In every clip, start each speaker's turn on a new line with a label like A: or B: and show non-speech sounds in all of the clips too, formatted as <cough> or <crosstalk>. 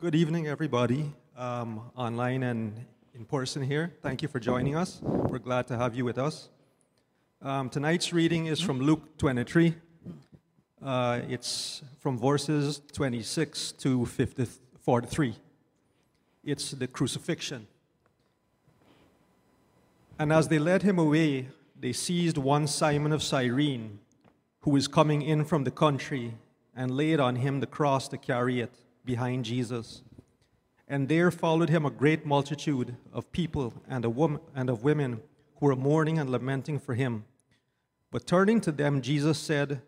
A: Good evening, everybody, um, online and in person here. Thank you for joining us. We're glad to have you with us. Um, tonight's reading is from Luke 23. Uh, it's from verses 26 to 50, 43. It's the crucifixion. And as they led him away, they seized one Simon of Cyrene, who was coming in from the country, and laid on him the cross to carry it behind Jesus. And there followed him a great multitude of people and, and of women who were mourning and lamenting for him. But turning to them, Jesus said,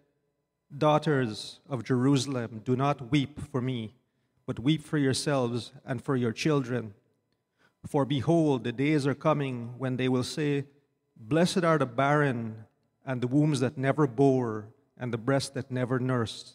A: Daughters of Jerusalem, do not weep for me, but weep for yourselves and for your children. For behold, the days are coming when they will say, Blessed are the barren, and the wombs that never bore, and the breasts that never nursed.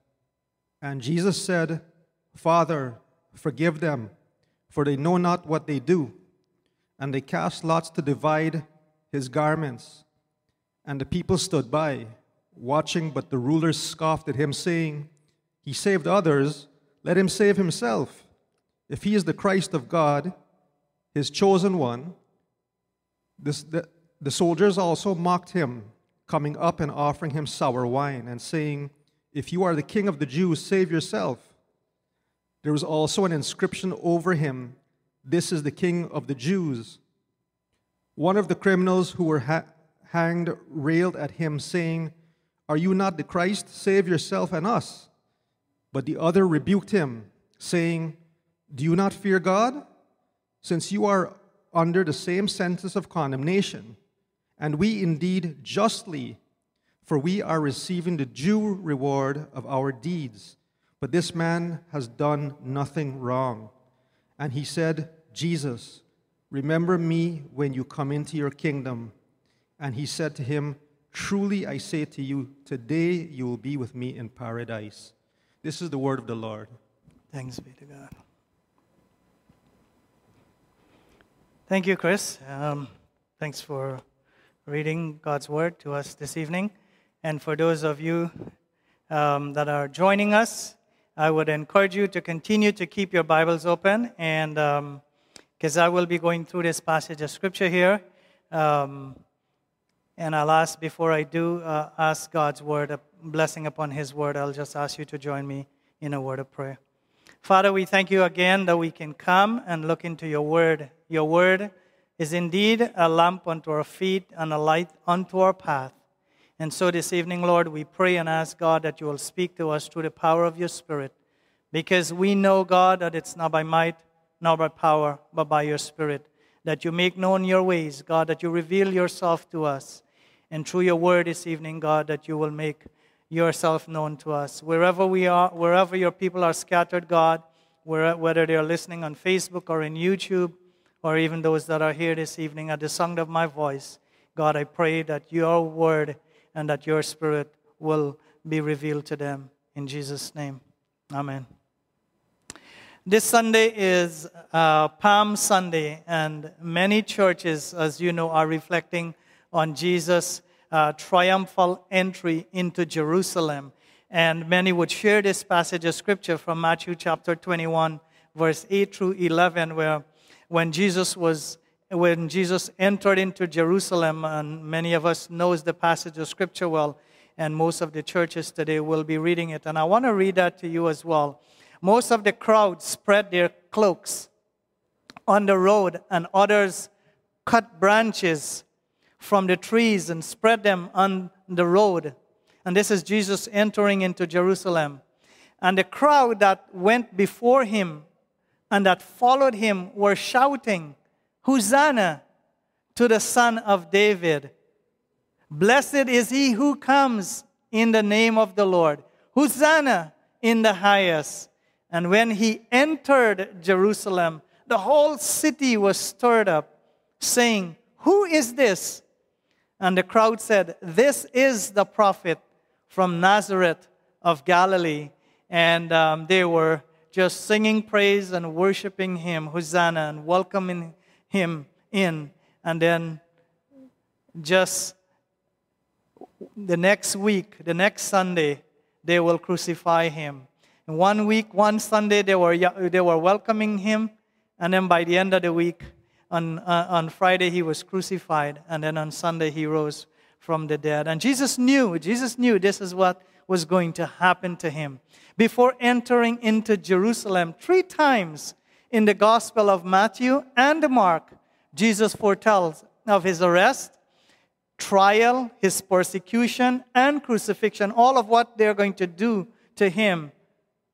A: And Jesus said, Father, forgive them, for they know not what they do. And they cast lots to divide his garments. And the people stood by, watching, but the rulers scoffed at him, saying, He saved others, let him save himself. If he is the Christ of God, his chosen one, this, the, the soldiers also mocked him, coming up and offering him sour wine, and saying, If you are the king of the Jews, save yourself. There was also an inscription over him, This is the king of the Jews. One of the criminals who were ha- hanged railed at him, saying, Are you not the Christ? Save yourself and us. But the other rebuked him, saying, Do you not fear God? Since you are under the same sentence of condemnation, and we indeed justly, for we are receiving the due reward of our deeds. But this man has done nothing wrong. And he said, Jesus, remember me when you come into your kingdom. And he said to him, Truly I say to you, today you will be with me in paradise. This is the word of the Lord.
B: Thanks be to God. Thank you, Chris. Um, thanks for reading God's word to us this evening. And for those of you um, that are joining us, I would encourage you to continue to keep your Bibles open, and because um, I will be going through this passage of scripture here. Um, and I'll ask, before I do uh, ask God's word, a blessing upon His word, I'll just ask you to join me in a word of prayer. Father, we thank you again that we can come and look into your word. Your word is indeed a lamp unto our feet and a light unto our path. And so this evening, Lord, we pray and ask God that you will speak to us through the power of your Spirit. Because we know, God, that it's not by might, nor by power, but by your Spirit. That you make known your ways, God, that you reveal yourself to us. And through your word this evening, God, that you will make yourself known to us. Wherever we are, wherever your people are scattered, God, whether they are listening on Facebook or in YouTube, or even those that are here this evening at the sound of my voice, God, I pray that your word and that your spirit will be revealed to them. In Jesus' name, amen. This Sunday is uh, Palm Sunday, and many churches, as you know, are reflecting on Jesus' uh, triumphal entry into Jerusalem. And many would share this passage of scripture from Matthew chapter 21, verse 8 through 11, where when Jesus was when Jesus entered into Jerusalem, and many of us knows the passage of scripture well, and most of the churches today will be reading it. And I want to read that to you as well. Most of the crowd spread their cloaks on the road, and others cut branches from the trees and spread them on the road. And this is Jesus entering into Jerusalem. And the crowd that went before him and that followed him were shouting, Hosanna to the Son of David. Blessed is he who comes in the name of the Lord. Hosanna in the highest. And when he entered Jerusalem, the whole city was stirred up, saying, Who is this? And the crowd said, This is the prophet from Nazareth of Galilee. And um, they were just singing praise and worshiping him, Hosanna, and welcoming him in. And then just the next week, the next Sunday, they will crucify him. One week, one Sunday, they were, they were welcoming him. And then by the end of the week, on, uh, on Friday, he was crucified. And then on Sunday, he rose from the dead. And Jesus knew, Jesus knew this is what was going to happen to him. Before entering into Jerusalem, three times in the Gospel of Matthew and Mark, Jesus foretells of his arrest, trial, his persecution, and crucifixion, all of what they're going to do to him.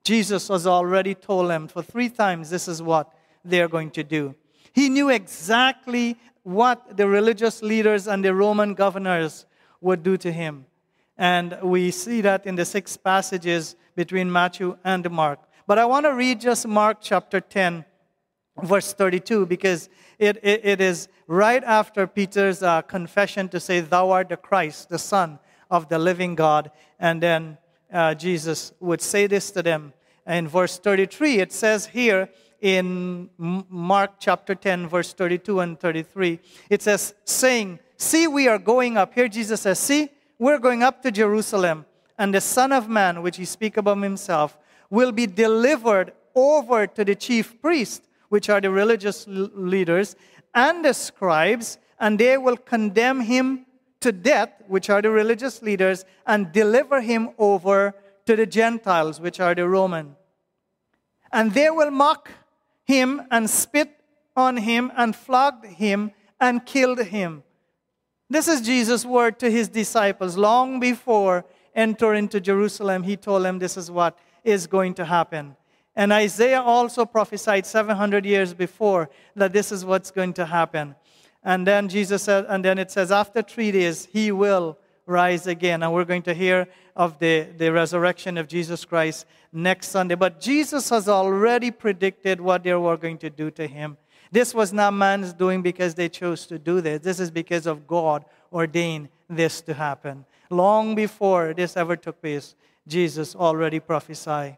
B: Jesus has already told them for three times this is what they're going to do. He knew exactly what the religious leaders and the Roman governors would do to him. And we see that in the six passages between Matthew and Mark. But I want to read just Mark chapter 10, verse 32, because it, it, it is right after Peter's uh, confession to say, Thou art the Christ, the Son of the living God. And then uh, Jesus would say this to them. In verse 33, it says here in Mark chapter 10, verse 32 and 33, it says, saying, See, we are going up. Here Jesus says, See, we're going up to Jerusalem, and the Son of Man, which he speak about himself, will be delivered over to the chief priests which are the religious leaders, and the scribes, and they will condemn him to death, which are the religious leaders, and deliver him over to the Gentiles, which are the Roman. And they will mock him and spit on him and flog him and killed him. This is Jesus' word to his disciples. Long before entering into Jerusalem, he told them this is what is going to happen. And Isaiah also prophesied 700 years before that this is what's going to happen. And then Jesus said, and then it says, after three days, he will rise again. And we're going to hear of the, the resurrection of Jesus Christ next Sunday. But Jesus has already predicted what they were going to do to him. This was not man's doing because they chose to do this. This is because of God ordained this to happen. Long before this ever took place, Jesus already prophesied.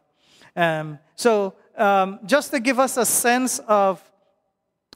B: Um, so, um, just to give us a sense of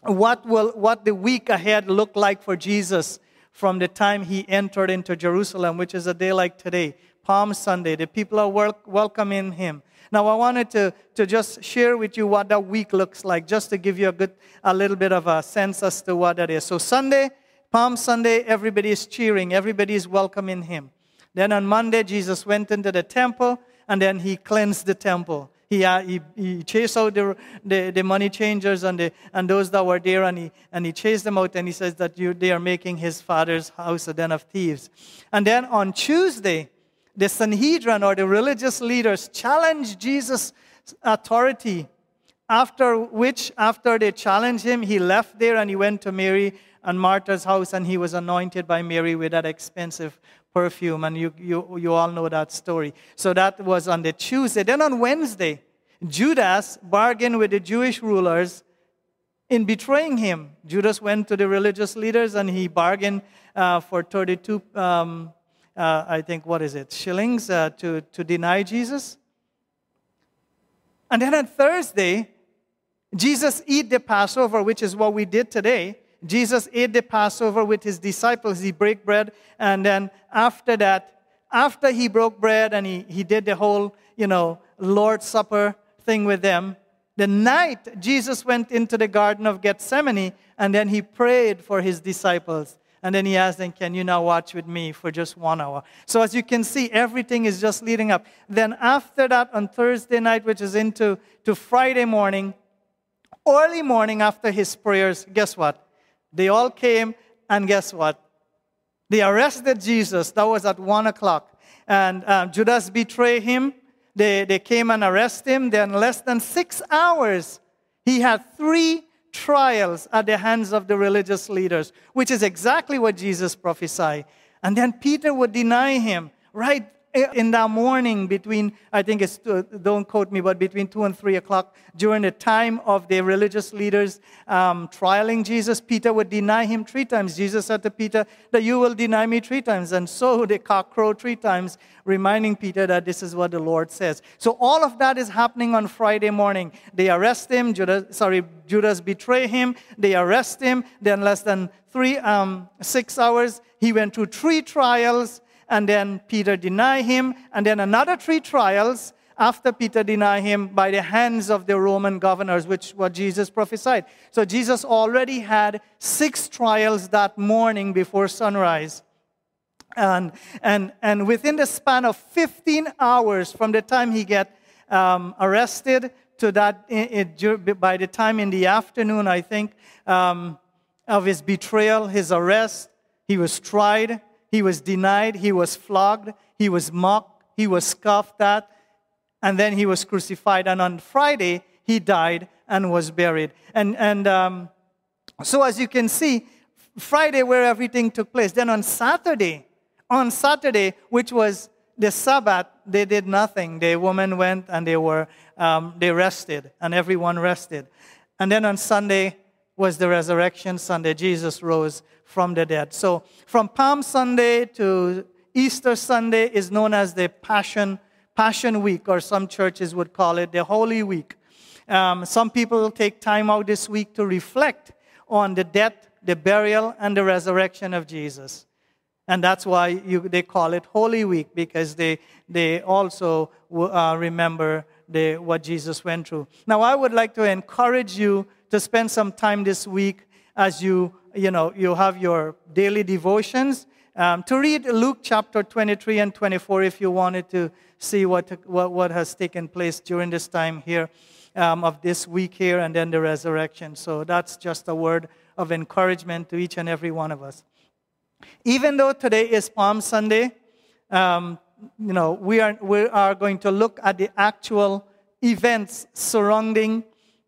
B: what, will, what the week ahead look like for Jesus from the time he entered into Jerusalem, which is a day like today, Palm Sunday. The people are wel- welcoming him. Now, I wanted to, to just share with you what that week looks like, just to give you a, good, a little bit of a sense as to what that is. So, Sunday, Palm Sunday, everybody is cheering, everybody is welcoming him. Then on Monday, Jesus went into the temple and then he cleansed the temple. He, uh, he, he chased out the, the, the, money changers and, the, and those that were there, and he, and he chased them out, and he says that you, they are making his father's house a den of thieves. And then on Tuesday, the Sanhedrin or the religious leaders challenged Jesus' authority. After which, after they challenged him, he left there and he went to Mary and Martha's house, and he was anointed by Mary with that expensive perfume, and you, you, you all know that story. So that was on the Tuesday. Then on Wednesday, Judas bargained with the Jewish rulers in betraying him. Judas went to the religious leaders and he bargained uh, for 32, um, uh, I think, what is it, shillings uh, to, to deny Jesus. And then on Thursday, Jesus eat the Passover, which is what we did today. Jesus ate the Passover with his disciples. He broke bread, and then after that, after he broke bread and he, he did the whole, you know, Lord's Supper thing with them, the night Jesus went into the Garden of Gethsemane and then he prayed for his disciples. And then he asked them, Can you now watch with me for just one hour? So, as you can see, everything is just leading up. Then, after that, on Thursday night, which is into to Friday morning, early morning after his prayers, guess what? They all came, and guess what? They arrested Jesus. That was at 1 o'clock. And um, Judas betrayed him. They, they came and arrested him. Then, less than six hours, he had three trials at the hands of the religious leaders, which is exactly what Jesus prophesied. And then Peter would deny him right in the morning between, I think it's, don't quote me, but between 2 and 3 o'clock, during the time of the religious leaders um, trialing Jesus, Peter would deny him three times. Jesus said to Peter that you will deny me three times. And so <laughs> the cock crowed three times, reminding Peter that this is what the Lord says. So all of that is happening on Friday morning. They arrest him, Judas, sorry, Judas betray him, they arrest him. Then less than three, um, six hours, he went through three trials and then Peter denied him, and then another three trials after Peter denied him by the hands of the Roman governors, which what Jesus prophesied. So Jesus already had six trials that morning before sunrise. And, and, and within the span of 15 hours from the time he get um, arrested to that, it, by the time in the afternoon, I think, um, of his betrayal, his arrest, he was tried, he was denied, he was flogged, he was mocked, he was scoffed at, and then he was crucified. And on Friday, he died and was buried. And, and um, so, as you can see, Friday, where everything took place. Then on Saturday, on Saturday, which was the Sabbath, they did nothing. The women went and they were um, they rested, and everyone rested. And then on Sunday was the resurrection Sunday. Jesus rose from the dead. So from Palm Sunday to Easter Sunday is known as the Passion, Passion Week, or some churches would call it the Holy Week. Um, some people take time out this week to reflect on the death, the burial, and the resurrection of Jesus. And that's why you, they call it Holy Week, because they, they also uh, remember the, what Jesus went through. Now, I would like to encourage you to spend some time this week as you you know, you have your daily devotions. Um, to read Luke chapter 23 and 24 if you wanted to see what, what, what has taken place during this time here um, of this week here and then the resurrection. So that's just a word of encouragement to each and every one of us. Even though today is Palm Sunday, um, you know, we are, we are going to look at the actual events surrounding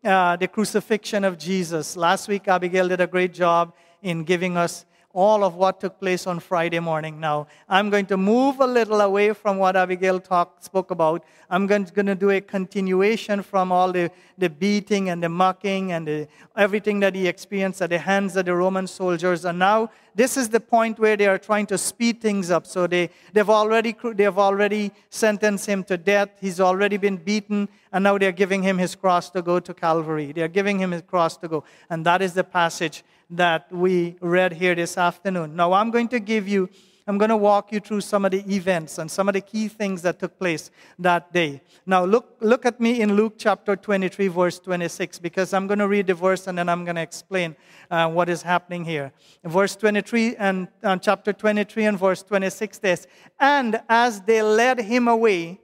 B: uh, the crucifixion of Jesus. Last week, Abigail did a great job in giving us all of what took place on Friday morning. Now, I'm going to move a little away from what Abigail talk, spoke about. I'm going to, going to do a continuation from all the, the beating and the mocking and the, everything that he experienced at the hands of the Roman soldiers. And now, this is the point where they are trying to speed things up. So they, they've, already, they've already sentenced him to death. He's already been beaten. And now they're giving him his cross to go to Calvary. They're giving him his cross to go. And that is the passage that we read here this afternoon. Now, I'm going to give you, I'm going to walk you through some of the events and some of the key things that took place that day. Now, look, look at me in Luke chapter 23, verse 26, because I'm going to read the verse and then I'm going to explain uh, what is happening here. verse 23 and uh, chapter 23 and verse 26 says, And as they led him away,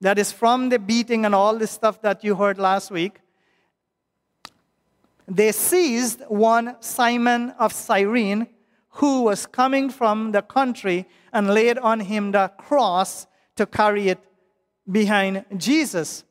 B: that is from the beating and all the stuff that you heard last week, they seized one Simon of Cyrene who was coming from the country and laid on him the cross to carry it behind Jesus.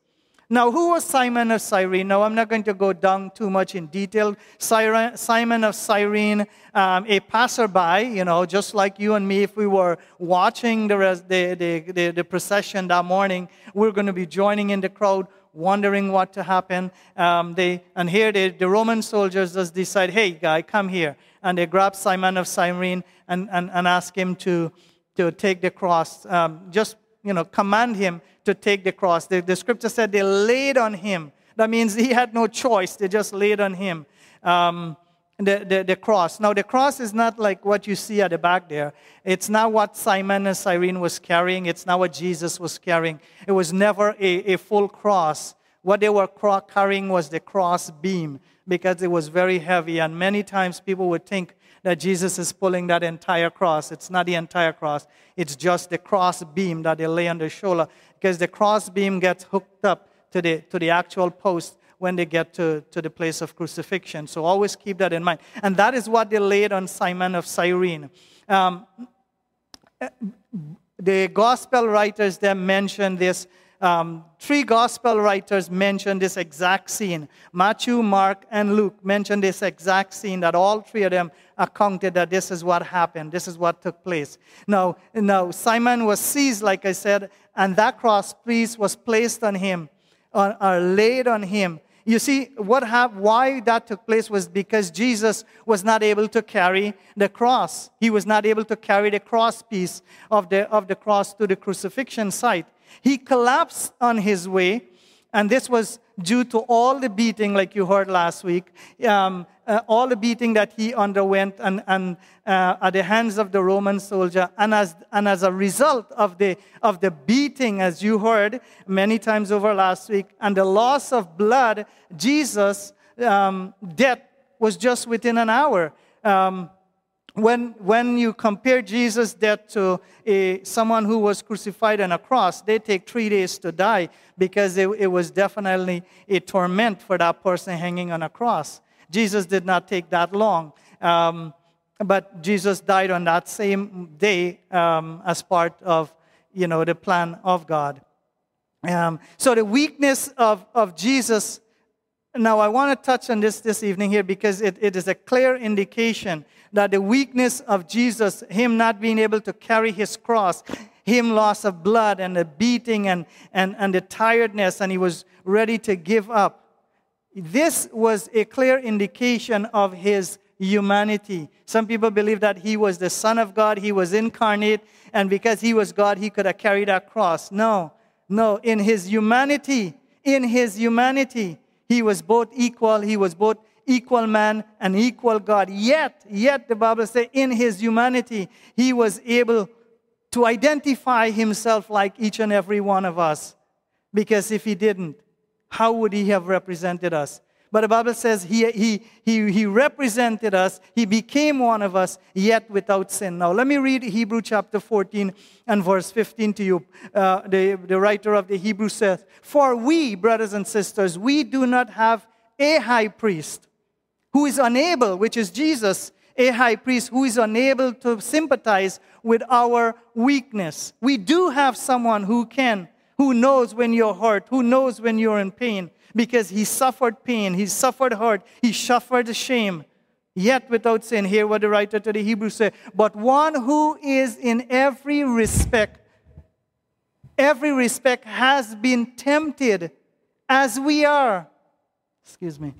B: Now, who was Simon of Cyrene? Now, I'm not going to go down too much in detail. Simon of Cyrene, um, a passerby, you know, just like you and me, if we were watching the, the, the, the procession that morning, we're going to be joining in the crowd wondering what to happen. Um, they, and here they, the Roman soldiers just decide, hey, guy, come here. And they grab Simon of Cyrene and, and, and ask him to, to take the cross. Um, just, you know, command him to take the cross. The, the scripture said they laid on him. That means he had no choice. They just laid on him. Um, the, the, the, cross. Now, the cross is not like what you see at the back there. It's not what Simon and Cyrene was carrying. It's not what Jesus was carrying. It was never a, a full cross. What they were carrying was the cross beam because it was very heavy. And many times people would think that Jesus is pulling that entire cross. It's not the entire cross, it's just the cross beam that they lay on the shoulder because the cross beam gets hooked up to the, to the actual post when they get to, to the place of crucifixion. So always keep that in mind. And that is what they laid on Simon of Cyrene. Um, the gospel writers then mention this um, three gospel writers mention this exact scene. Matthew, Mark, and Luke mention this exact scene that all three of them accounted that this is what happened, this is what took place. Now, now Simon was seized, like I said, and that cross piece was placed on him, or, or laid on him. You see, what hap- why that took place was because Jesus was not able to carry the cross. He was not able to carry the cross piece of the, of the cross to the crucifixion site. He collapsed on his way, and this was due to all the beating, like you heard last week, um, uh, all the beating that he underwent and, and, uh, at the hands of the Roman soldier. And as, and as a result of the, of the beating, as you heard many times over last week, and the loss of blood, Jesus' um, death was just within an hour. Um, when, when you compare Jesus' death to a, someone who was crucified on a cross, they take three days to die because it, it was definitely a torment for that person hanging on a cross. Jesus did not take that long. Um, but Jesus died on that same day um, as part of, you know, the plan of God. Um, so the weakness of, of Jesus, now I want to touch on this this evening here because it, it is a clear indication that the weakness of Jesus, him not being able to carry his cross, him loss of blood and the beating and, and, and the tiredness, and he was ready to give up. This was a clear indication of his humanity. Some people believe that he was the Son of God, he was incarnate, and because he was God, he could have carried that cross. No, no. In his humanity, in his humanity, he was both equal, he was both equal man and equal God. Yet, yet the Bible says in his humanity, he was able to identify himself like each and every one of us. Because if he didn't, how would he have represented us? But the Bible says he, he, he, he represented us, he became one of us, yet without sin. Now, let me read Hebrew chapter 14 and verse 15 to you. Uh, the, the writer of the Hebrew says, For we, brothers and sisters, we do not have a high priest who is unable, which is Jesus, a high priest who is unable to sympathize with our weakness. We do have someone who can, who knows when you're hurt, who knows when you're in pain, because he suffered pain, he suffered hurt, he suffered shame, yet without sin. Hear what the writer to the Hebrews said. But one who is in every respect, every respect has been tempted as we are. Excuse me.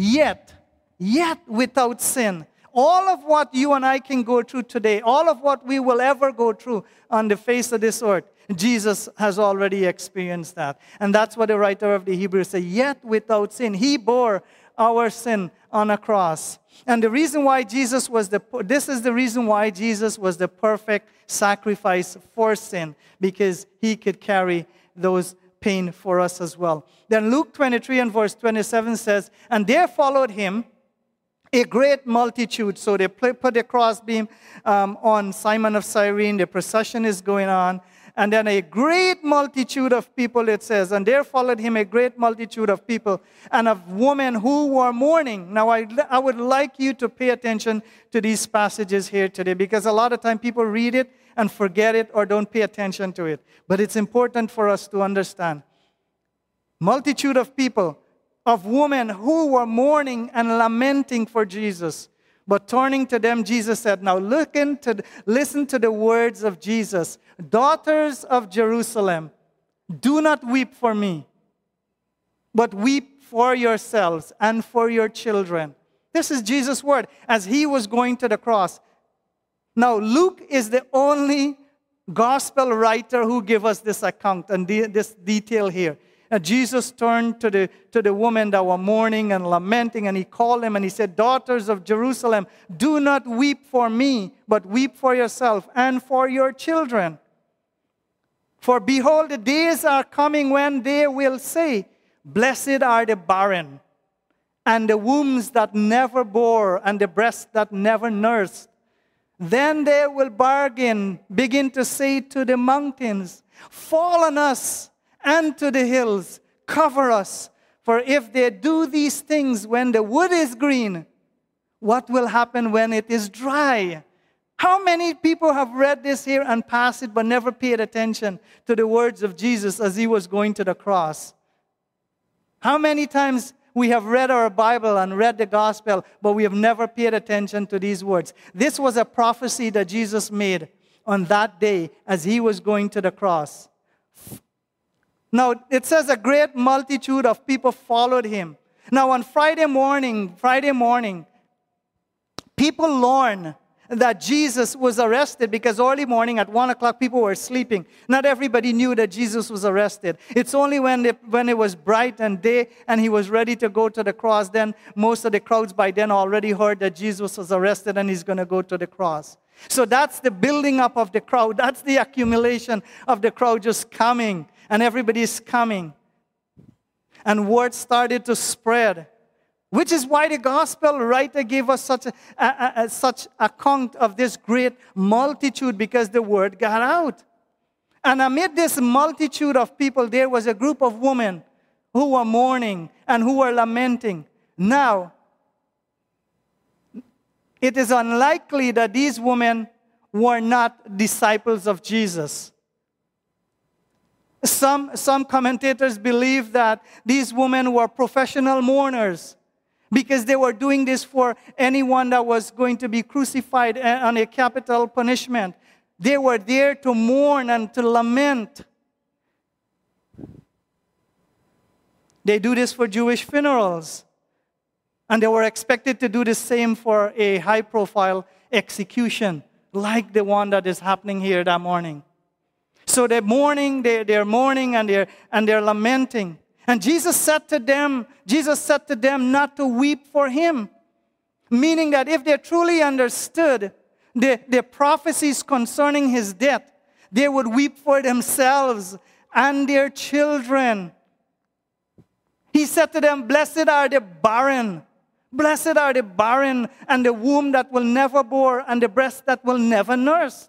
B: Yet, yet without sin. All of what you and I can go through today, all of what we will ever go through on the face of this earth, Jesus has already experienced that. And that's what the writer of the Hebrews said, Yet without sin, he bore our sin on a cross. And the reason why Jesus was the, this is the reason why Jesus was the perfect sacrifice for sin, because he could carry those pain for us as well. Then Luke 23 and verse 27 says, And there followed him a great multitude. So they put the crossbeam um, on Simon of Cyrene. The procession is going on. And then a great multitude of people, it says, and there followed him a great multitude of people and of women who were mourning. Now, I, I would like you to pay attention to these passages here today because a lot of time people read it and forget it or don't pay attention to it. But it's important for us to understand. Multitude of people, of women who were mourning and lamenting for Jesus. But turning to them, Jesus said, Now look into, listen to the words of Jesus. Daughters of Jerusalem, do not weep for me, but weep for yourselves and for your children. This is Jesus' word as he was going to the cross. Now, Luke is the only gospel writer who give us this account and this detail here. And Jesus turned to the, to the women that were mourning and lamenting, and he called them and he said, Daughters of Jerusalem, do not weep for me, but weep for yourself and for your children. For behold, the days are coming when they will say, Blessed are the barren, and the wombs that never bore, and the breasts that never nursed. Then they will bargain, begin to say to the mountains, Fall on us and to the hills, cover us. For if they do these things when the wood is green, what will happen when it is dry? How many people have read this here and passed it but never paid attention to the words of Jesus as he was going to the cross? How many times we have read our Bible and read the gospel, but we have never paid attention to these words? This was a prophecy that Jesus made on that day as he was going to the cross. Now, it says a great multitude of people followed him. Now, on Friday morning, Friday morning, people learn that Jesus was arrested because early morning at one o'clock people were sleeping. Not everybody knew that Jesus was arrested. It's only when, it, when it was bright and day and he was ready to go to the cross, then most of the crowds by then already heard that Jesus was arrested and he's going to go to the cross. So that's the building up of the crowd. That's the accumulation of the crowd just coming and everybody is coming. And word started to spread. Which is why the gospel writer gave us such a, a, a, such account of this great multitude because the word got out. And amid this multitude of people, there was a group of women who were mourning and who were lamenting. Now, it is unlikely that these women were not disciples of Jesus. Some, some commentators believe that these women were professional mourners because they were doing this for anyone that was going to be crucified on a capital punishment. They were there to mourn and to lament. They do this for Jewish funerals. And they were expected to do the same for a high profile execution, like the one that is happening here that morning. So they're mourning, they're, they're mourning, and they're, and they're lamenting. And Jesus said to them, Jesus said to them not to weep for him. Meaning that if they truly understood the, the prophecies concerning his death, they would weep for themselves and their children. He said to them, Blessed are the barren. Blessed are the barren and the womb that will never bore and the breast that will never nurse.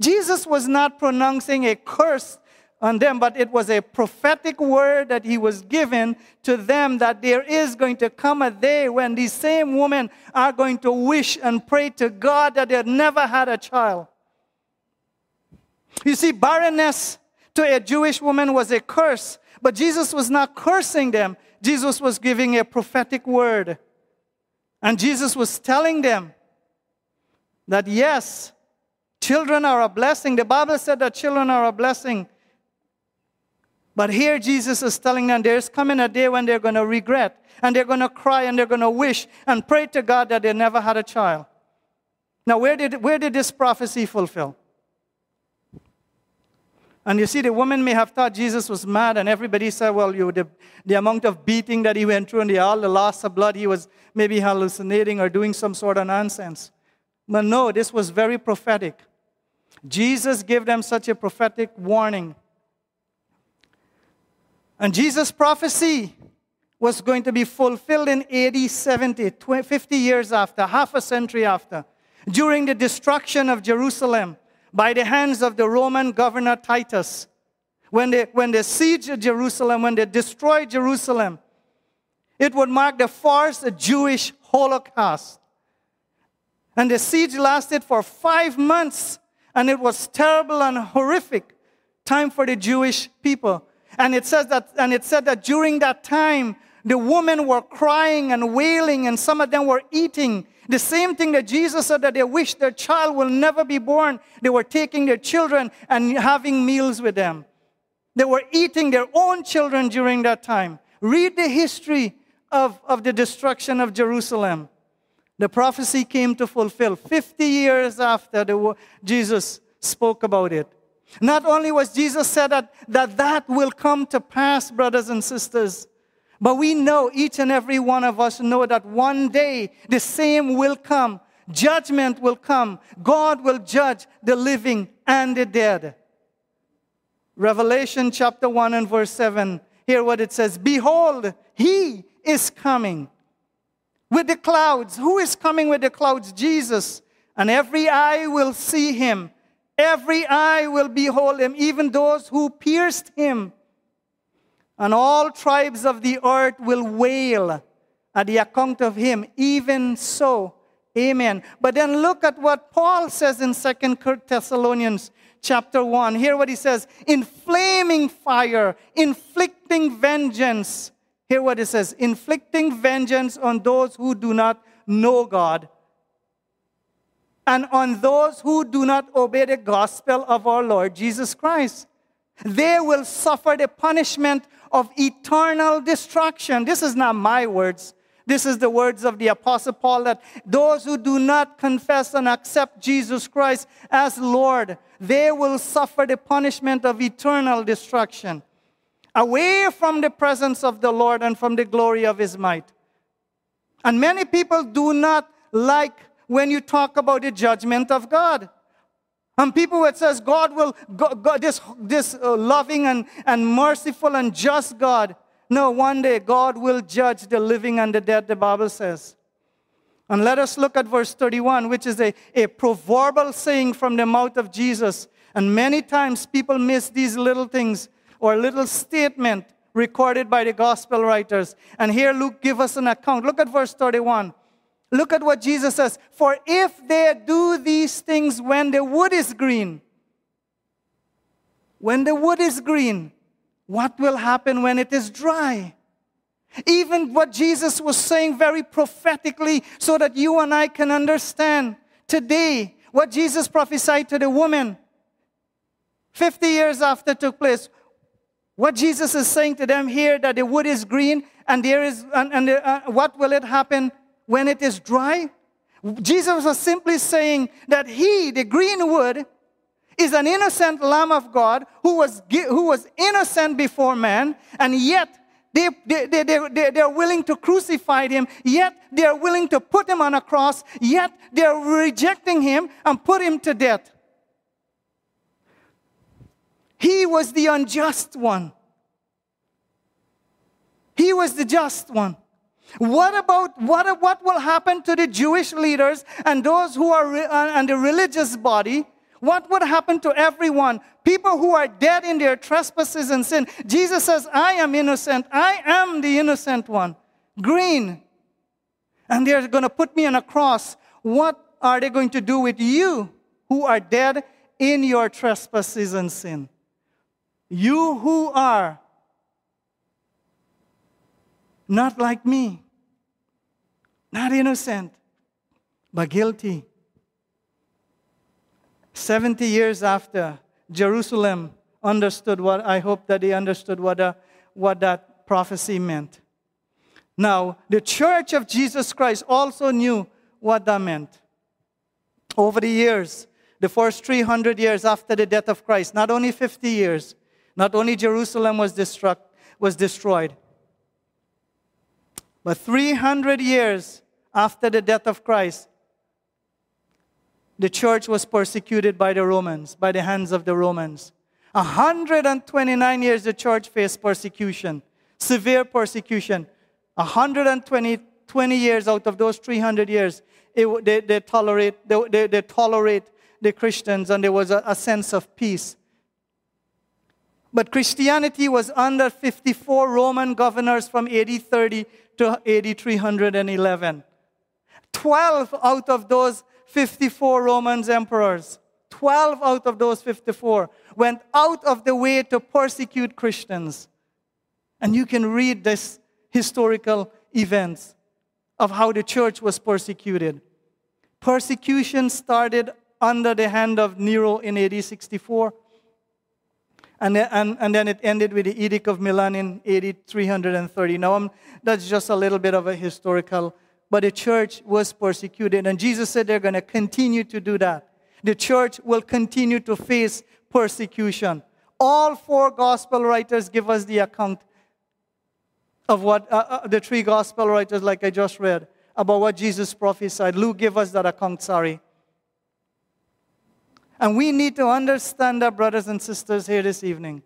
B: Jesus was not pronouncing a curse on them, but it was a prophetic word that he was given to them that there is going to come a day when these same women are going to wish and pray to God that they had never had a child. You see, barrenness to a Jewish woman was a curse, but Jesus was not cursing them. Jesus was giving a prophetic word. And Jesus was telling them that yes, children are a blessing. The Bible said that children are a blessing. But here Jesus is telling them there's coming a day when they're going to regret and they're going to cry and they're going to wish and pray to God that they never had a child. Now, where did, where did this prophecy fulfill? And you see, the woman may have thought Jesus was mad, and everybody said, well, you, the, the amount of beating that he went through and the, all the loss of blood, he was maybe hallucinating or doing some sort of nonsense. But no, this was very prophetic. Jesus gave them such a prophetic warning and Jesus' prophecy was going to be fulfilled in AD 70, 50 years after, half a century after, during the destruction of Jerusalem by the hands of the Roman governor Titus. When they, when they sieged Jerusalem, when they destroyed Jerusalem, it would mark the first Jewish Holocaust. And the siege lasted for five months, and it was terrible and horrific time for the Jewish people. And it says that, and it said that during that time, the women were crying and wailing, and some of them were eating. The same thing that Jesus said that they wish their child will never be born. They were taking their children and having meals with them. They were eating their own children during that time. Read the history of, of the destruction of Jerusalem. The prophecy came to fulfill 50 years after the, Jesus spoke about it. Not only was Jesus said that, that that will come to pass, brothers and sisters, but we know, each and every one of us know that one day the same will come. Judgment will come. God will judge the living and the dead. Revelation chapter 1 and verse 7, hear what it says Behold, he is coming with the clouds. Who is coming with the clouds? Jesus. And every eye will see him Every eye will behold him, even those who pierced him. And all tribes of the earth will wail at the account of him. Even so, Amen. But then look at what Paul says in Second Thessalonians chapter 1. Hear what he says in flaming fire, inflicting vengeance. Hear what it says inflicting vengeance on those who do not know God and on those who do not obey the gospel of our Lord Jesus Christ. They will suffer the punishment of eternal destruction. This is not my words. This is the words of the Apostle Paul that those who do not confess and accept Jesus Christ as Lord, they will suffer the punishment of eternal destruction. Away from the presence of the Lord and from the glory of his might. And many people do not like when you talk about the judgment of God. And people that says God will, God, this, this uh, loving and, and merciful and just God, no, one day God will judge the living and the dead, the Bible says. And let us look at verse 31, which is a, a proverbial saying from the mouth of Jesus. And many times people miss these little things or a little statement recorded by the gospel writers. And here Luke give us an account. Look at verse 31. Look at what Jesus says. For if they do these things when the wood is green, when the wood is green, what will happen when it is dry? Even what Jesus was saying very prophetically, so that you and I can understand today what Jesus prophesied to the woman 50 years after took place. What Jesus is saying to them here that the wood is green and there is and, and uh, what will it happen when it is dry? Jesus was simply saying that he, the green wood, is an innocent Lamb of God who was, who was innocent before man, and yet they, they, they, they, they're willing to crucify him, yet they're willing to put him on a cross, yet they're rejecting him and put him to death. He was the unjust one. He was the just one. What about what, what will happen to the Jewish leaders and those who are uh, and the religious body what would happen to everyone? People who are dead in their trespasses and sin. Jesus says, I am innocent. I am the innocent one. Green. And they're going to put me on a cross. What are they going to do with you who are dead in your trespasses and sin? You who are not like me, not innocent, but guilty. 70 years after Jerusalem understood what, I hope that they understood what, uh, what that prophecy meant. Now, the church of Jesus Christ also knew what that meant. Over the years, the first 300 years after the death of Christ, not only 50 years, not only Jerusalem was, destruct, was destroyed, but 300 years after the death of Christ, the church was persecuted by the Romans, by the hands of the Romans. 129 years the church faced persecution, severe persecution. 120 20 years out of those 300 years, it, they, they, tolerate, they, they, they, tolerate the Christians and there was a, a sense of peace. But Christianity was under 54 Roman governors from AD 30 to AD 311. 12 out of those 54 Roman emperors, 12 out of those 54 went out of the way to persecute Christians. And you can read this historical events of how the church was persecuted. Persecution started under the hand of Nero in AD 64. And, and, and then it ended with the Edict of Milan in AD 330. Now, I'm, that's just a little bit of a historical but the church was persecuted. And Jesus said they're going to continue to do that. The church will continue to face persecution. All four gospel writers give us the account of what uh, uh, the three gospel writers, like I just read, about what Jesus prophesied. Luke gave us that account, sorry. And we need to understand that, brothers and sisters, here this evening,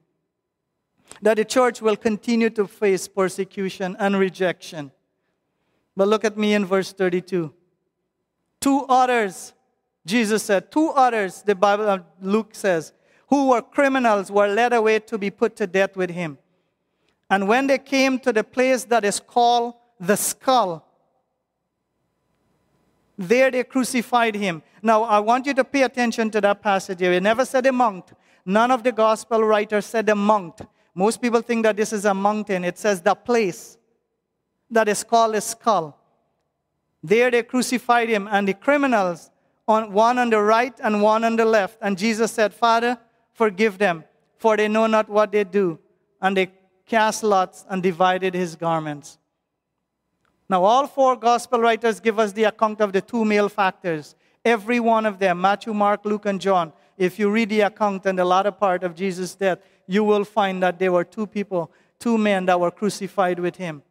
B: that the church will continue to face persecution and rejection. But look at me in verse 32. Two others, Jesus said, two others, the Bible, uh, Luke says, who were criminals were led away to be put to death with him. And when they came to the place that is called the skull, There they crucified him. Now, I want you to pay attention to that passage here. It never said a mount. None of the gospel writers said a mount. Most people think that this is a mountain. It says the place that is called a skull. There they crucified him, and the criminals, on one on the right and one on the left. And Jesus said, Father, forgive them, for they know not what they do. And they cast lots and divided his garments. Now, all four gospel writers give us the account of the two malefactors. Every one of them Matthew, Mark, Luke, and John. If you read the account and the latter part of Jesus' death, you will find that there were two people, two men that were crucified with him.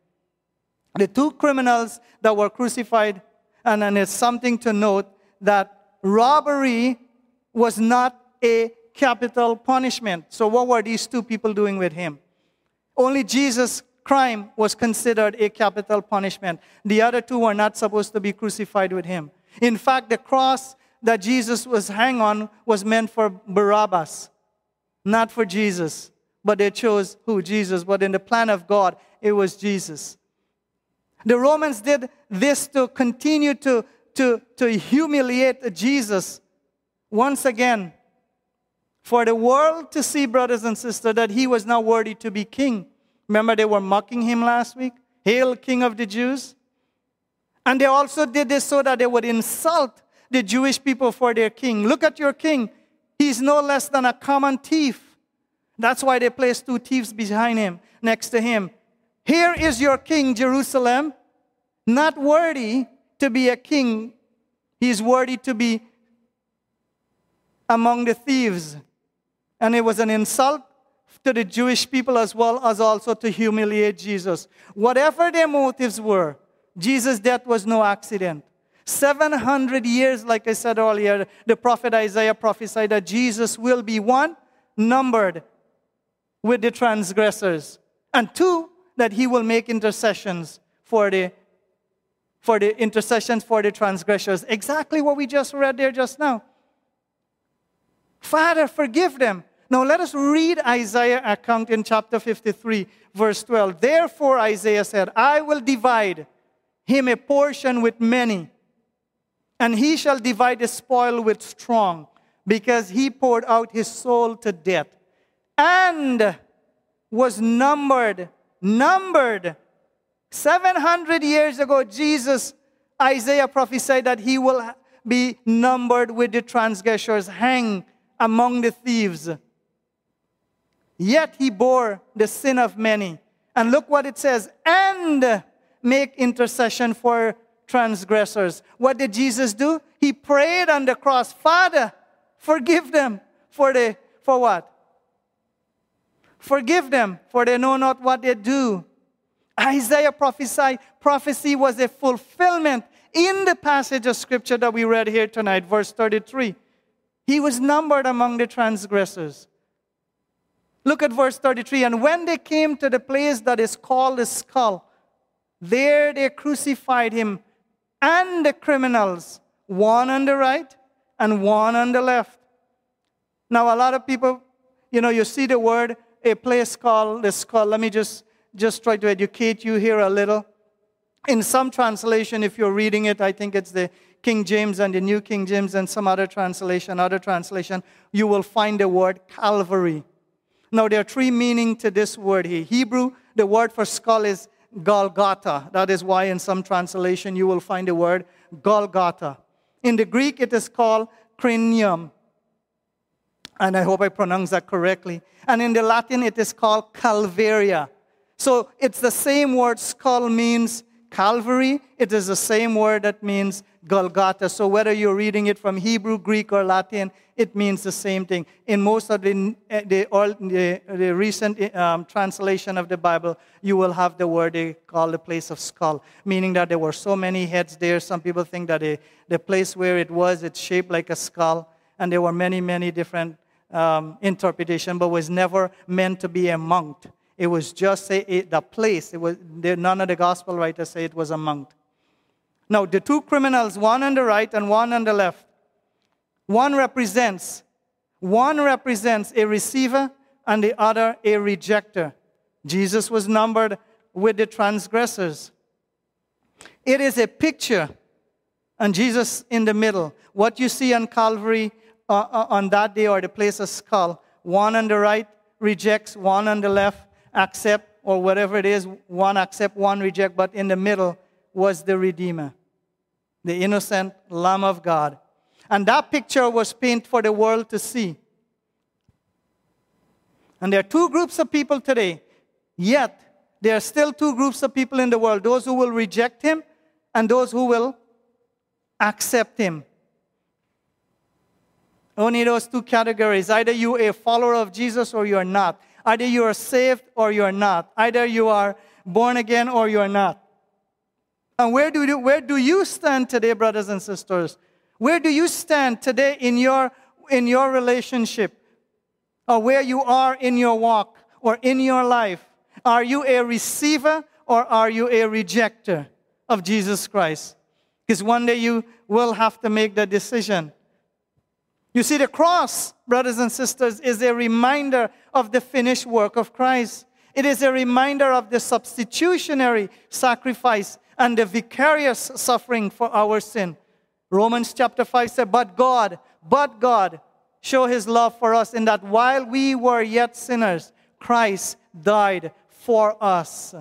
B: The two criminals that were crucified, and, and it's something to note that robbery was not a capital punishment. So, what were these two people doing with him? Only Jesus' crime was considered a capital punishment. The other two were not supposed to be crucified with him. In fact, the cross that Jesus was hanged on was meant for Barabbas, not for Jesus. But they chose who? Jesus. But in the plan of God, it was Jesus. The Romans did this to continue to, to, to humiliate Jesus once again. For the world to see, brothers and sisters, that he was not worthy to be king. Remember, they were mocking him last week? Hail, King of the Jews. And they also did this so that they would insult the Jewish people for their king. Look at your king. He's no less than a common thief. That's why they placed two thieves behind him, next to him. Here is your king, Jerusalem, not worthy to be a king. He's worthy to be among the thieves. And it was an insult to the Jewish people as well as also to humiliate Jesus. Whatever their motives were, Jesus' death was no accident. 700 years, like I said earlier, the prophet Isaiah prophesied that Jesus will be one, numbered with the transgressors, and two, that he will make intercessions for the for the intercessions for the transgressors. Exactly what we just read there just now. Father, forgive them. Now let us read Isaiah account in chapter 53, verse 12. Therefore Isaiah said, I will divide him a portion with many, and he shall divide the spoil with strong, because he poured out his soul to death, and was numbered, numbered. 700 years ago, Jesus, Isaiah prophesied that he will be numbered with the transgressors, hang among the thieves. Yet he bore the sin of many. And look what it says, and make intercession for transgressors. What did Jesus do? He prayed on the cross, Father, forgive them for the for what? Forgive them, for they know not what they do. Isaiah prophesied, prophecy was a fulfillment in the passage of scripture that we read here tonight, verse 33. He was numbered among the transgressors. Look at verse 33. And when they came to the place that is called the skull, there they crucified him and the criminals, one on the right and one on the left. Now, a lot of people, you know, you see the word, a place called the skull. Let me just, just try to educate you here a little. In some translation, if you're reading it, I think it's the King James and the New King James and some other translation, other translation, you will find the word Calvary. Now, there are three meanings to this word here. Hebrew, the word for skull is Golgotha. That is why in some translation you will find the word Golgotha. In the Greek, it is called cranium. And I hope I pronounce that correctly. And in the Latin, it is called Calvaria. So it's the same word, skull means Calvary. It is the same word that means Golgotha. So whether you're reading it from Hebrew, Greek, or Latin, it means the same thing. In most of the, the, the, the recent um, translation of the Bible, you will have the word they call the place of skull, meaning that there were so many heads there. Some people think that the, the place where it was, it's shaped like a skull, and there were many, many different um, interpretations, but was never meant to be a mount. It was just a, the place. It was, none of the gospel writers say it was a monk. Now, the two criminals, one on the right and one on the left, one represents, one represents a receiver and the other a rejecter. Jesus was numbered with the transgressors. It is a picture, and Jesus in the middle. What you see on Calvary uh, uh, on that day, or the place of skull, one on the right rejects, one on the left accept, or whatever it is, one accept, one reject, but in the middle was the Redeemer, the innocent Lamb of God. And that picture was painted for the world to see. And there are two groups of people today, yet there are still two groups of people in the world those who will reject him and those who will accept him. Only those two categories. Either you are a follower of Jesus or you are not. Either you are saved or you are not. Either you are born again or you are not. And where do you, where do you stand today, brothers and sisters? Where do you stand today in your, in your relationship? Or where you are in your walk or in your life? Are you a receiver or are you a rejecter of Jesus Christ? Because one day you will have to make the decision. You see, the cross, brothers and sisters, is a reminder of the finished work of Christ. It is a reminder of the substitutionary sacrifice and the vicarious suffering for our sin. Romans chapter 5 said, But God, but God, show his love for us in that while we were yet sinners, Christ died for us.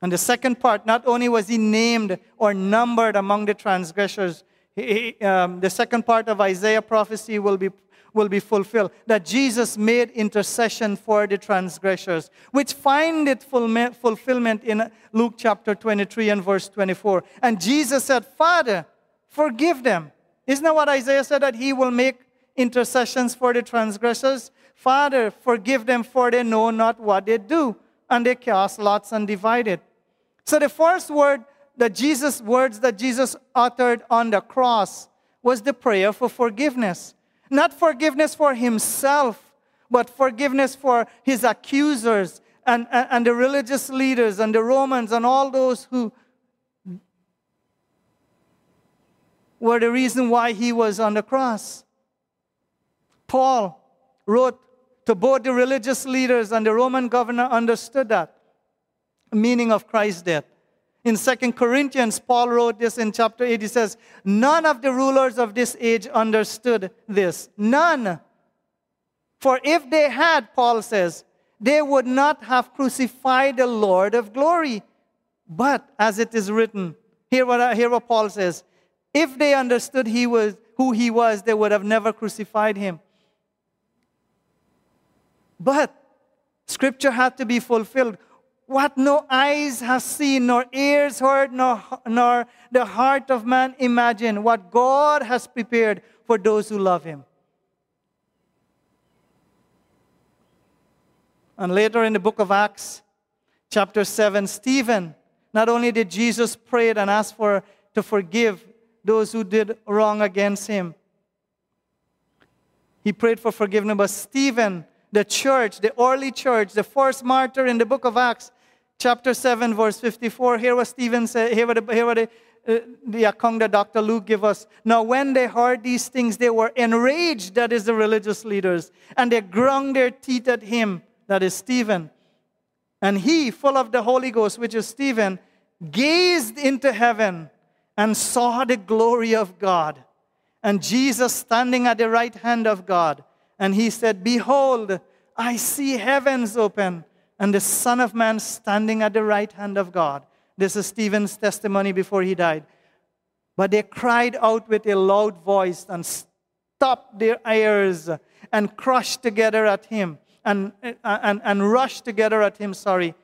B: And the second part, not only was he named or numbered among the transgressors, he, um, the second part of Isaiah prophecy will be, will be fulfilled that Jesus made intercession for the transgressors, which find its fulfillment in Luke chapter 23 and verse 24. And Jesus said, Father, forgive them. Isn't that what Isaiah said that he will make intercessions for the transgressors? Father, forgive them, for they know not what they do. And they cast lots and divided. So the first word that Jesus, words that Jesus uttered on the cross was the prayer for forgiveness. Not forgiveness for himself, but forgiveness for his accusers and, and, and the religious leaders and the Romans and all those who were the reason why he was on the cross. Paul wrote to both the religious leaders and the Roman governor understood that meaning of Christ's death. In Second Corinthians, Paul wrote this in chapter 8. He says, None of the rulers of this age understood this. None. For if they had, Paul says, they would not have crucified the Lord of glory. But as it is written, hear what, hear what Paul says if they understood he was, who he was, they would have never crucified him. But scripture had to be fulfilled what no eyes have seen, nor ears heard, nor, nor the heart of man imagined, what God has prepared for those who love him. And later in the book of Acts, chapter 7, Stephen, not only did Jesus pray and ask for to forgive those who did wrong against him, he prayed for forgiveness, but Stephen, the church, the early church, the first martyr in the book of Acts, chapter 7, verse 54, hear what Stephen said, hear what, hear what the, uh, the Dr. Luke give us. Now, when they heard these things, they were enraged, that is the religious leaders, and they ground their teeth at him, that is Stephen. And he, full of the Holy Ghost, which is Stephen, gazed into heaven and saw the glory of God, and Jesus standing at the right hand of God. And he said, Behold, I see heavens open and the Son of Man standing at the right hand of God. This is Stephen's testimony before he died. But they cried out with a loud voice and stopped their ears and crushed together at him and, uh, and, and rushed together at him, sorry.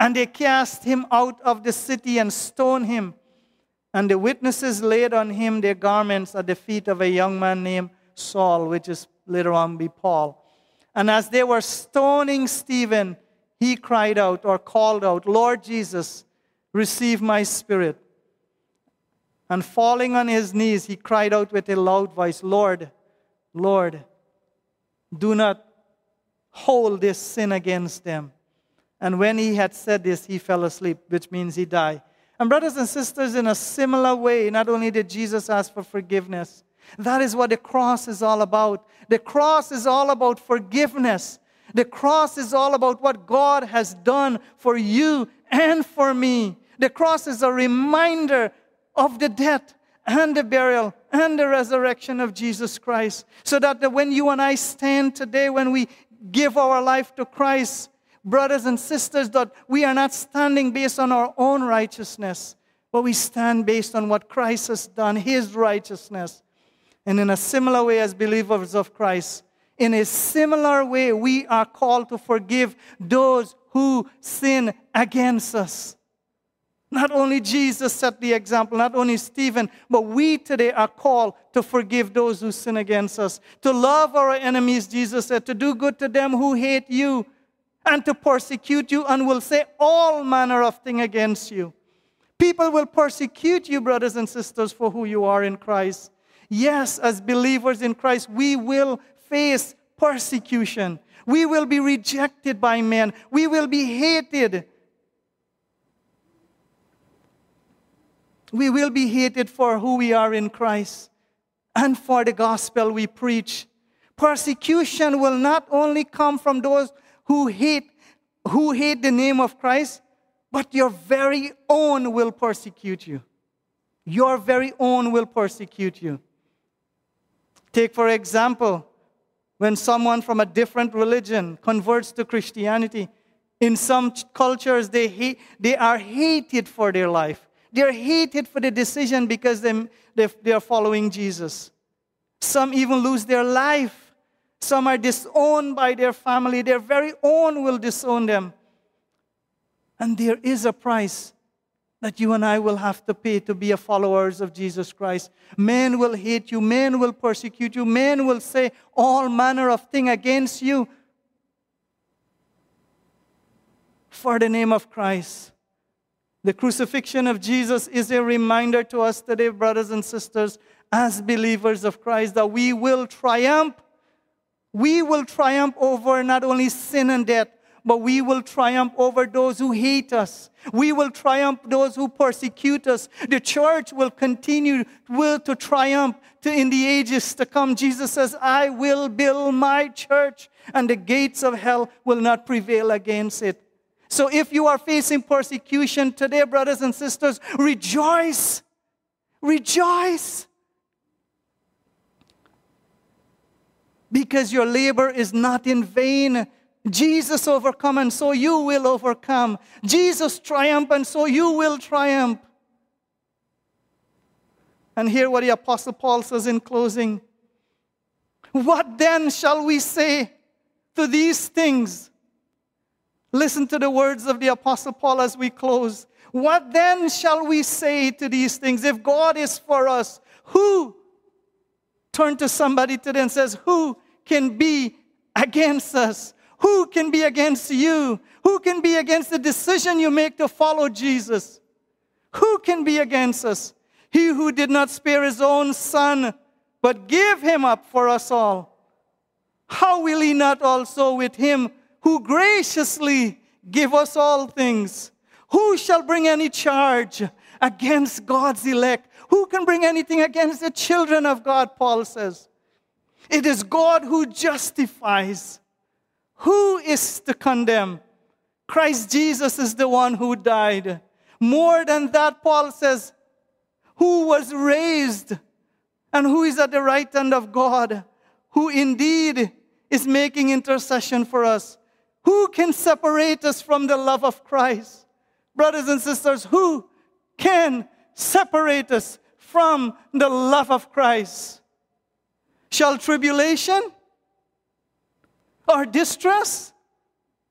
B: And they cast him out of the city and stoned him. And the witnesses laid on him their garments at the feet of a young man named Saul, which is later on be Paul. And as they were stoning Stephen, he cried out or called out, Lord Jesus, receive my spirit. And falling on his knees, he cried out with a loud voice, Lord, Lord, do not hold this sin against them. And when he had said this, he fell asleep, which means he died. And, brothers and sisters, in a similar way, not only did Jesus ask for forgiveness, that is what the cross is all about. The cross is all about forgiveness. The cross is all about what God has done for you and for me. The cross is a reminder of the death and the burial and the resurrection of Jesus Christ. So that when you and I stand today, when we give our life to Christ, brothers and sisters, that we are not standing based on our own righteousness, but we stand based on what Christ has done, his righteousness. And in a similar way, as believers of Christ, in a similar way, we are called to forgive those who sin against us. Not only Jesus set the example, not only Stephen, but we today are called to forgive those who sin against us, to love our enemies, Jesus said, to do good to them who hate you, and to persecute you, and will say all manner of thing against you. People will persecute you, brothers and sisters, for who you are in Christ. Yes, as believers in Christ, we will face persecution. We will be rejected by men. We will be hated. We will be hated for who we are in Christ and for the gospel we preach. Persecution will not only come from those who hate who hate the name of Christ, but your very own will persecute you. Your very own will persecute you. Take, for example, when someone from a different religion converts to Christianity. In some cultures, they, they are hated for their life. They are hated for the decision because they, they, they are following Jesus. Some even lose their life. Some are disowned by their family. Their very own will disown them. And there is a price that you and I will have to pay to be a followers of Jesus Christ. Men will hate you, men will persecute you, men will say all manner of thing against you for the name of Christ. The crucifixion of Jesus is a reminder to us today, brothers and sisters, as believers of Christ, that we will triumph. We will triumph over not only sin and death, but we will triumph over those who hate us. We will triumph those who persecute us. The church will continue will to triumph to in the ages to come. Jesus says, I will build my church, and the gates of hell will not prevail against it. So if you are facing persecution today, brothers and sisters, rejoice. Rejoice. Because your labor is not in vain. Jesus overcome, and so you will overcome. Jesus triumph, and so you will triumph. And hear what the Apostle Paul says in closing. What then shall we say to these things? Listen to the words of the Apostle Paul as we close. What then shall we say to these things? If God is for us, who? Turn to somebody today and says, Who can be against us? Who can be against you? Who can be against the decision you make to follow Jesus? Who can be against us? He who did not spare his own son, but gave him up for us all. How will he not also with him who graciously give us all things? Who shall bring any charge against God's elect? Who can bring anything against the children of God? Paul says. It is God who justifies. Who is to condemn? Christ Jesus is the one who died. More than that, Paul says, who was raised and who is at the right hand of God, who indeed is making intercession for us. Who can separate us from the love of Christ? Brothers and sisters, who can separate us from the love of Christ? Shall tribulation or distress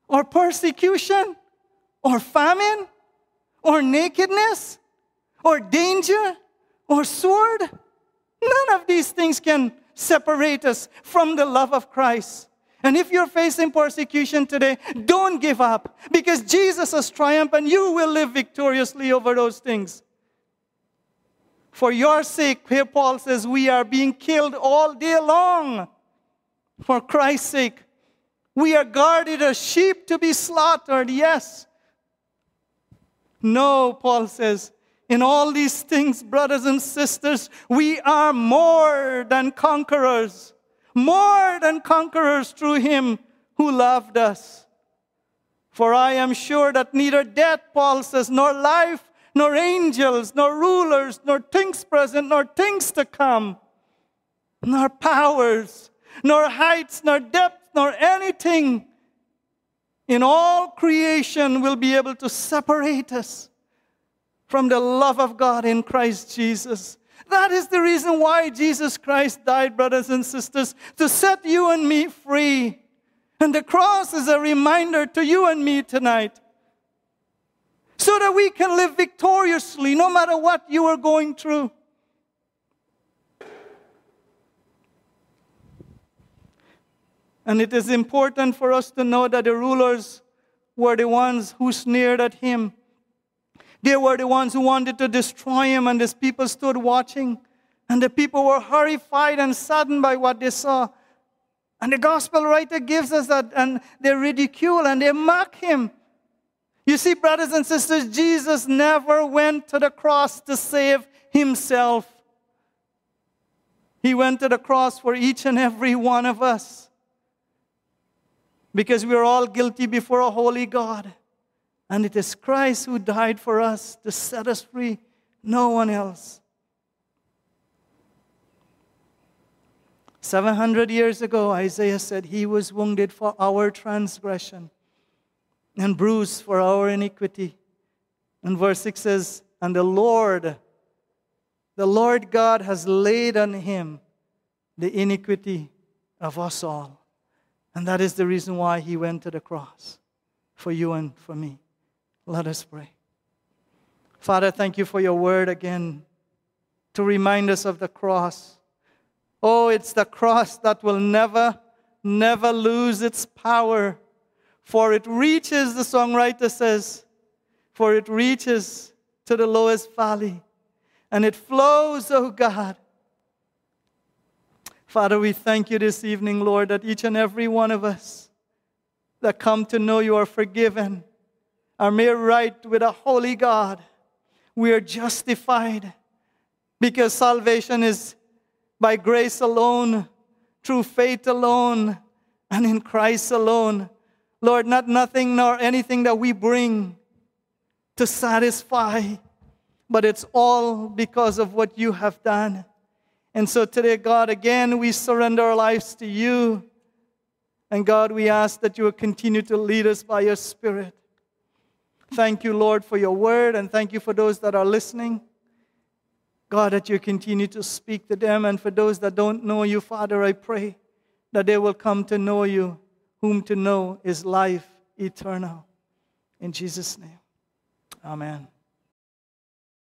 B: or persecution or famine or nakedness or danger or sword. None of these things can separate us from the love of Christ. And if you're facing persecution today, don't give up because Jesus has triumphed and you will live victoriously over those things. For your sake, here Paul says, we are being killed all day long. For Christ's sake, we are guarded as sheep to be slaughtered, yes. No, Paul says, in all these things, brothers and sisters, we are more than conquerors, more than conquerors through him who loved us. For I am sure that neither death, Paul says, nor life, nor angels, nor rulers, nor things present, nor things to come, nor powers, nor heights, nor depth, nor anything in all creation will be able to separate us from the love of God in Christ Jesus. That is the reason why Jesus Christ died, brothers and sisters, to set you and me free. And the cross is a reminder to you and me tonight so that we can live victoriously no matter what you are going through. And it is important for us to know that the rulers were the ones who sneered at him. They were the ones who wanted to destroy him, and his people stood watching. And the people were horrified and saddened by what they saw. And the gospel writer gives us that, and they ridicule and they mock him. You see, brothers and sisters, Jesus never went to the cross to save himself. He went to the cross for each and every one of us because we are all guilty before a holy God. And it is Christ who died for us to set us free, no one else. 700 years ago, Isaiah said, He was wounded for our transgression and bruised for our iniquity. And verse 6 says, And the Lord, the Lord God has laid on him the iniquity of us all. And that is the reason why he went to the cross for you and for me. Let us pray. Father, thank you for your word again to remind us of the cross. Oh, it's the cross that will never, never lose its power. For it reaches, the songwriter says, for it reaches to the lowest valley. And it flows, oh God, Father, we thank you this evening, Lord, that each and every one of us that come to know you are forgiven, are made right with a holy God. We are justified because salvation is by grace alone, through faith alone, and in Christ alone. Lord, not nothing nor anything that we bring to satisfy, but it's all because of what you have done. And so today, God, again, we surrender our lives to you. And God, we ask that you will continue to lead us by your Spirit. Thank you, Lord, for your word, and thank you for those that are listening. God, that you continue to speak to them. And for those that don't know you, Father, I pray that they will come to know you, whom to know is life eternal. In Jesus' name, amen.